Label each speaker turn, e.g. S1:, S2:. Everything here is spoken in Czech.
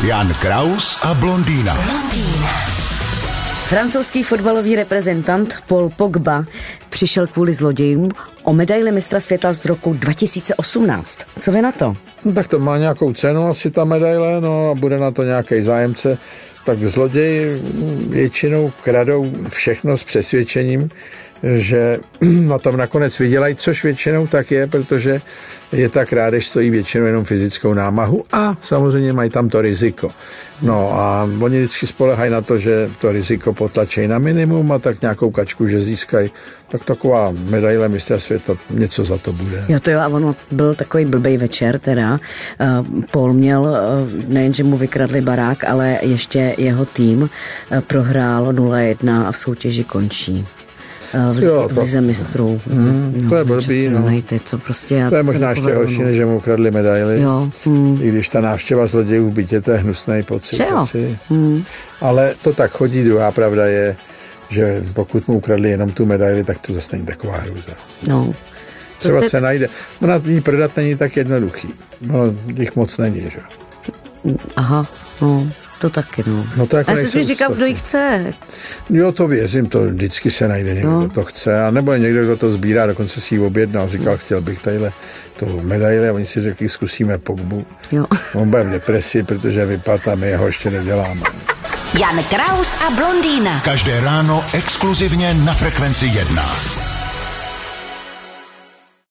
S1: Jan Kraus a blondýna.
S2: Francouzský fotbalový reprezentant Paul Pogba přišel kvůli zlodějům o medaili mistra světa z roku 2018. Co vy na to?
S3: No, tak to má nějakou cenu asi ta medaile, no a bude na to nějaký zájemce. Tak zloději většinou kradou všechno s přesvědčením, že na tom nakonec vydělají, což většinou tak je, protože je ta krádež stojí většinou jenom fyzickou námahu a samozřejmě mají tam to riziko. No a oni vždycky spolehají na to, že to riziko potlačí na minimum a tak nějakou kačku, že získají. Tak taková medaile mistra světa, něco za to bude.
S2: Jo, to jo, a ono byl takový blbej večer teda. Uh, Paul měl, uh, nejen, že mu vykradli barák, ale ještě jeho tým uh, prohrál 0-1 a v soutěži končí v, jo, to, v lize mistrů.
S3: Hmm, no, to je blbý. No.
S2: United, to, prostě
S3: to je možná ještě horší, no. než že mu ukradli medaily. Jo. Hmm. I když ta návštěva zlodějů v bytě, to je hnusný pocit. Že jo? Hmm. Ale to tak chodí. Druhá pravda je, že pokud mu ukradli jenom tu medaili, tak to zase není taková hrůza. No. Třeba te... se najde. Ona jí prodat není tak jednoduchý. No, jich moc není, že?
S2: Aha, no. To taky, no.
S3: no to jako
S2: Já si říkal, kdo ji chce.
S3: Jo, to věřím, to vždycky se najde někdo, no. kdo to chce, a nebo někdo, kdo to sbírá, dokonce si ji objednal, říkal, chtěl bych tadyhle tu medaili a oni si řekli, zkusíme Pogbu. Jo. On bude v depresi, protože vypadá, my jeho ještě neděláme.
S1: Jan Kraus a blondýna. Každé ráno exkluzivně na Frekvenci 1.